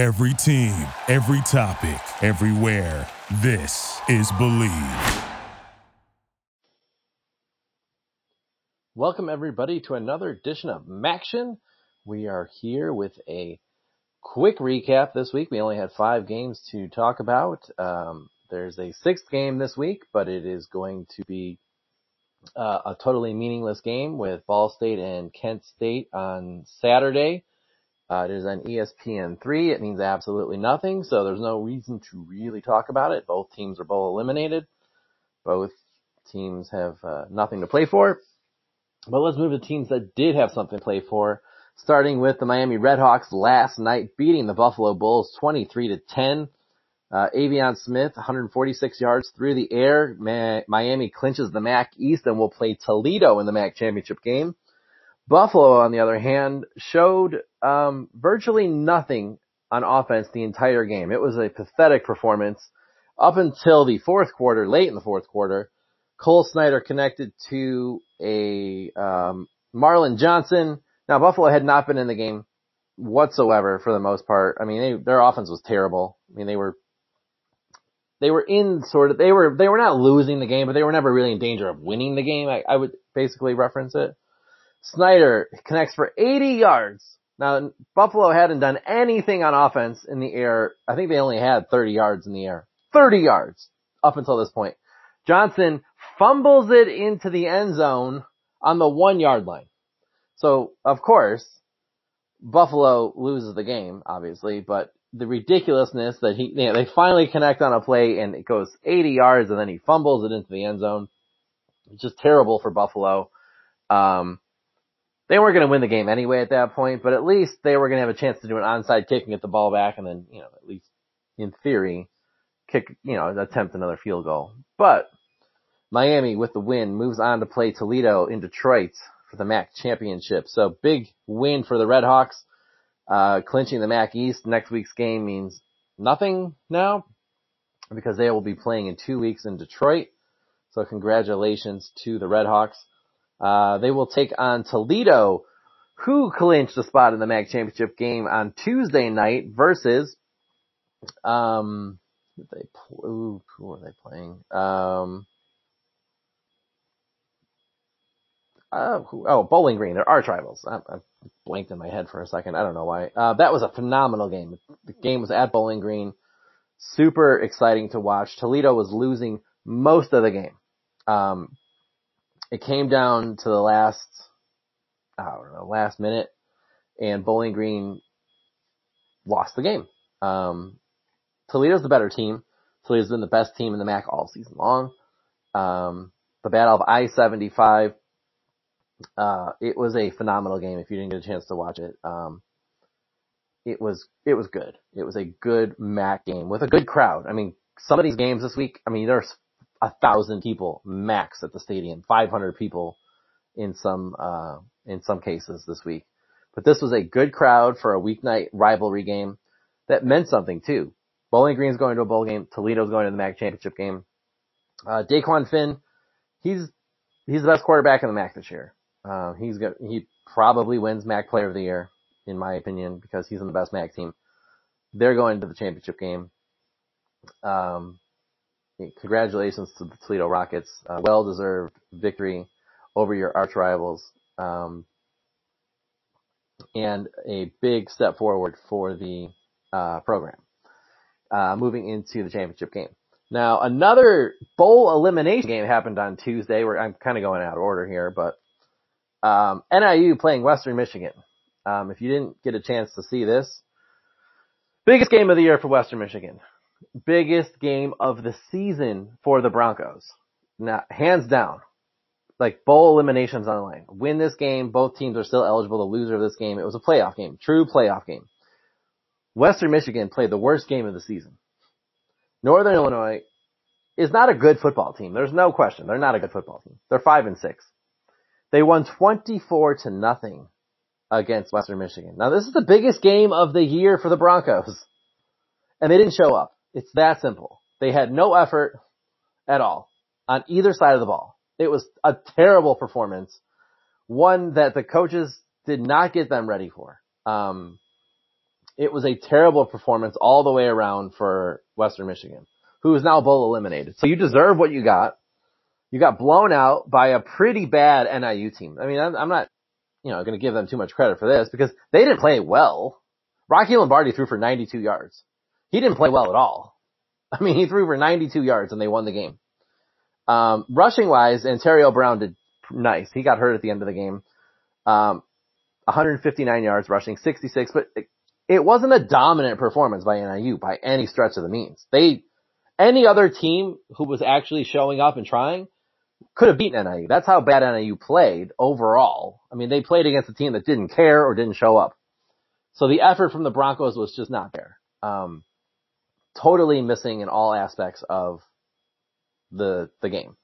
Every team, every topic, everywhere. This is Bleav. Welcome everybody to another edition of MACtion. We are here with a quick recap this week. We only had five games to talk about. Um, there's a sixth game this week, but it is going to be uh, a totally meaningless game with Ball State and Kent State on Saturday. Uh, it is on ESPN3. It means absolutely nothing, so there's no reason to really talk about it. Both teams are bowl eliminated. Both teams have uh, nothing to play for. But let's move to teams that did have something to play for. Starting with the Miami Redhawks last night beating the Buffalo Bulls 23 to 10. Uh, Aveon Smith, 146 yards through the air. Miami clinches the MAC East and will play Toledo in the MAC championship game. Buffalo, on the other hand, showed um, virtually nothing on offense the entire game. It was a pathetic performance up until the fourth quarter, late in the fourth quarter. Cole Snyder connected to a um, Marlyn Johnson. Now Buffalo had not been in the game whatsoever for the most part. I mean, they, their offense was terrible. I mean, they were they were in sort of they were they were not losing the game, but they were never really in danger of winning the game. I, I would basically reference it. Snyder connects for 80 yards. Now, Buffalo hadn't done anything on offense in the air. I think they only had 30 yards in the air. 30 yards up until this point. Johnson fumbles it into the end zone on the one yard line. So, of course, Buffalo loses the game, obviously, but the ridiculousness that he, you know, they finally connect on a play and it goes 80 yards and then he fumbles it into the end zone. It's just terrible for Buffalo. Um, they weren't going to win the game anyway at that point, but at least they were going to have a chance to do an onside kick and get the ball back and then, you know, at least in theory, kick, you know, attempt another field goal. But Miami with the win moves on to play Toledo in Detroit for the MAC championship. So big win for the Redhawks. Uh, clinching the MAC East next week's game means nothing now because they will be playing in two weeks in Detroit. So congratulations to the Redhawks. Uh, they will take on Toledo, who clinched the spot in the MAC championship game on Tuesday night versus, um, they, ooh, who are they playing? Um, uh, who, oh, Bowling Green. They're arch rivals. I, I blanked in my head for a second. I don't know why. Uh, that was a phenomenal game. The game was at Bowling Green. Super exciting to watch. Toledo was losing most of the game. Um, it came down to the last, I don't know, last minute, and Bowling Green lost the game. Um, Toledo's the better team. Toledo's been the best team in the MAC all season long. Um, the Battle of I-75, uh, it was a phenomenal game if you didn't get a chance to watch it. Um, it was, it was good. It was a good MAC game with a good crowd. I mean, some of these games this week, I mean, there's a thousand people max at the stadium, 500 people in some, uh, in some cases this week. But this was a good crowd for a weeknight rivalry game that meant something too. Bowling Green's going to a bowl game. Toledo's going to the MAC championship game. Uh, Dequan Finn, he's, he's the best quarterback in the MAC this year. Uh, he's got, he probably wins MAC player of the year, in my opinion, because he's in the best MAC team. They're going to the championship game. Um, congratulations to the Toledo Rockets. Uh, well deserved victory over your arch rivals. Um, and a big step forward for the uh, program. Uh, moving into the championship game. Now, another bowl elimination game happened on Tuesday. Where I'm kind of going out of order here, but um, NIU playing Western Michigan. Um, if you didn't get a chance to see this, biggest game of the year for Western Michigan biggest game of the season for the Broncos. Now, hands down. Like bowl eliminations on the line. Win this game, both teams are still eligible. The loser of this game, it was a playoff game, true playoff game. Western Michigan played the worst game of the season. Northern Illinois is not a good football team. There's no question. They're not a good football team. They're five and six. They won 24 to nothing against Western Michigan. Now this is the biggest game of the year for the Broncos. And they didn't show up. It's that simple. They had no effort at all on either side of the ball. It was a terrible performance. One that the coaches did not get them ready for. Um, it was a terrible performance all the way around for Western Michigan, who is now bowl eliminated. So you deserve what you got. You got blown out by a pretty bad NIU team. I mean, I'm, I'm not, you know, going to give them too much credit for this because they didn't play well. Rocky Lombardi threw for 92 yards. He didn't play well at all. I mean, he threw for 92 yards and they won the game. Um, rushing wise, Antario Brown did nice. He got hurt at the end of the game. Um, 159 yards rushing, 66, but it, it wasn't a dominant performance by NIU by any stretch of the means. They, any other team who was actually showing up and trying could have beaten NIU. That's how bad NIU played overall. I mean, they played against a team that didn't care or didn't show up. So the effort from the Broncos was just not there. Um, totally missing in all aspects of the the game.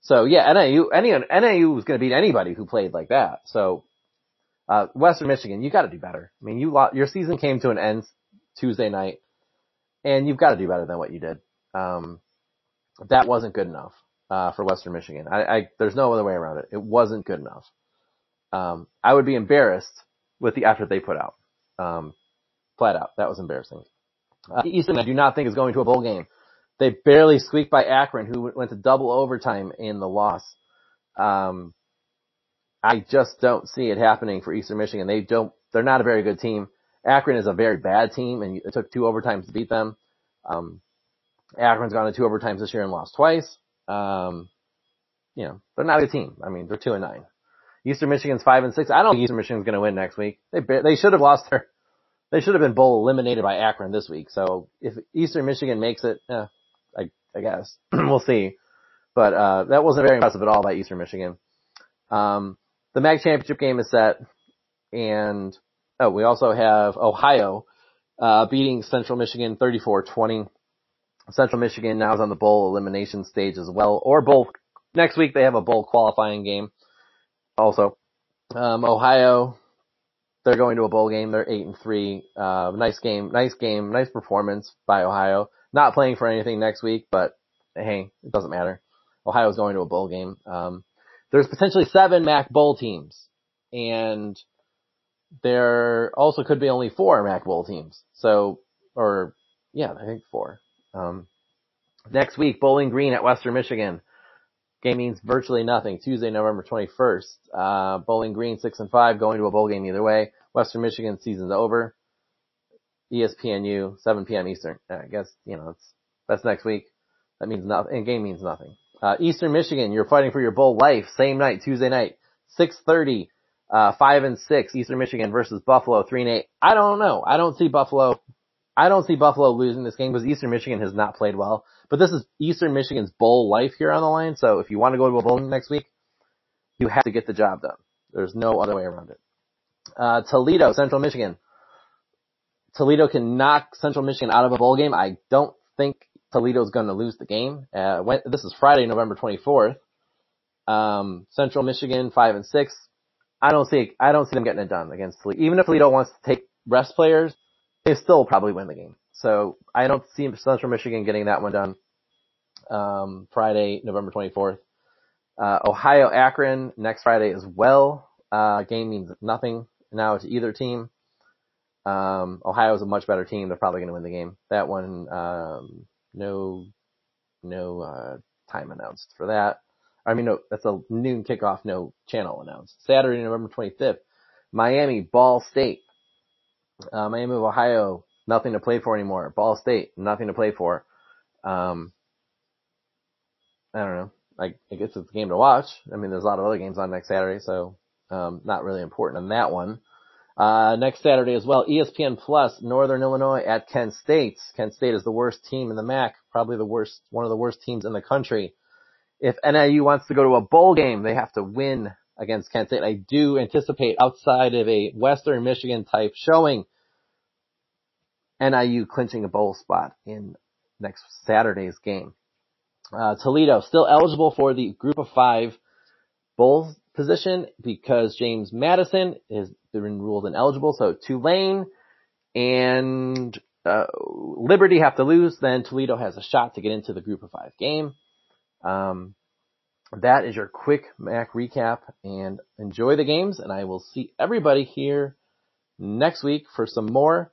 So yeah, NAU any NIU was going to beat anybody who played like that. So uh, Western Michigan, you got to do better. I mean, you your season came to an end Tuesday night, and you've got to do better than what you did. Um, that wasn't good enough uh, for Western Michigan. I, I, there's no other way around it. It wasn't good enough. Um, I would be embarrassed with the effort they put out. Um, flat out, that was embarrassing. Uh, Eastern, I do not think is going to a bowl game. They barely squeaked by Akron, who went to double overtime in the loss. Um, I just don't see it happening for Eastern Michigan. They don't, they're not a very good team. Akron is a very bad team and it took two overtimes to beat them. Um, Akron's gone to two overtimes this year and lost twice. Um, you know, they're not a good team. I mean, they're two and nine. Eastern Michigan's five and six. I don't think Eastern Michigan's going to win next week. They they should have lost their they should have been bowl eliminated by Akron this week. So if Eastern Michigan makes it, eh, I I guess we'll see. But uh, that wasn't very impressive at all by Eastern Michigan. Um, the MAC championship game is set, and oh, we also have Ohio uh, beating Central Michigan 34-20. Central Michigan now is on the bowl elimination stage as well, or bowl. Next week they have a bowl qualifying game. Also, um, Ohio, they're going to a bowl game. They're eight and three. Uh, nice game, nice game, nice performance by Ohio. Not playing for anything next week, but hey, it doesn't matter. Ohio's going to a bowl game. Um, there's potentially seven MAC bowl teams, and there also could be only four MAC bowl teams. So, or yeah, I think four. Um, next week, Bowling Green at Western Michigan. Game means virtually nothing. Tuesday, November 21st. Uh, Bowling Green six and five going to a bowl game either way. Western Michigan season's over. ESPNU 7 p.m. Eastern. I guess you know it's that's next week. That means nothing. Game means nothing. Uh, Eastern Michigan, you're fighting for your bowl life. Same night, Tuesday night, 6:30. Uh, five and six, Eastern Michigan versus Buffalo, three and eight. I don't know. I don't see Buffalo. I don't see Buffalo losing this game because Eastern Michigan has not played well. But this is Eastern Michigan's bowl life here on the line. So if you want to go to a bowl next week, you have to get the job done. There's no other way around it. Uh, Toledo, Central Michigan. Toledo can knock Central Michigan out of a bowl game. I don't think Toledo's going to lose the game. Uh, when, this is Friday, November 24th. Um, Central Michigan, five and six. I don't see, I don't see them getting it done against Toledo. Even if Toledo wants to take rest players, they still probably win the game. So I don't see Central Michigan getting that one done. Um, Friday, November 24th. Uh, Ohio Akron next Friday as well. Uh, game means nothing now to either team. Um, Ohio is a much better team. They're probably going to win the game. That one, um, no, no, uh, time announced for that. I mean, no, that's a noon kickoff, no channel announced. Saturday, November 25th, Miami, Ball State. Uh, Miami of Ohio, nothing to play for anymore. Ball State, nothing to play for. Um, I don't know. I, I guess it's a game to watch. I mean, there's a lot of other games on next Saturday, so um, not really important on that one. Uh, next Saturday as well, ESPN Plus, Northern Illinois at Kent State. Kent State is the worst team in the MAC, probably the worst, one of the worst teams in the country. If NIU wants to go to a bowl game, they have to win against Kent State. I do anticipate outside of a Western Michigan type showing, NIU clinching a bowl spot in next Saturday's game. Uh, Toledo still eligible for the group of five bowl position because James Madison has been ruled ineligible. So Tulane and uh, Liberty have to lose. Then Toledo has a shot to get into the group of five game. Um, that is your quick MAC recap and enjoy the games. And I will see everybody here next week for some more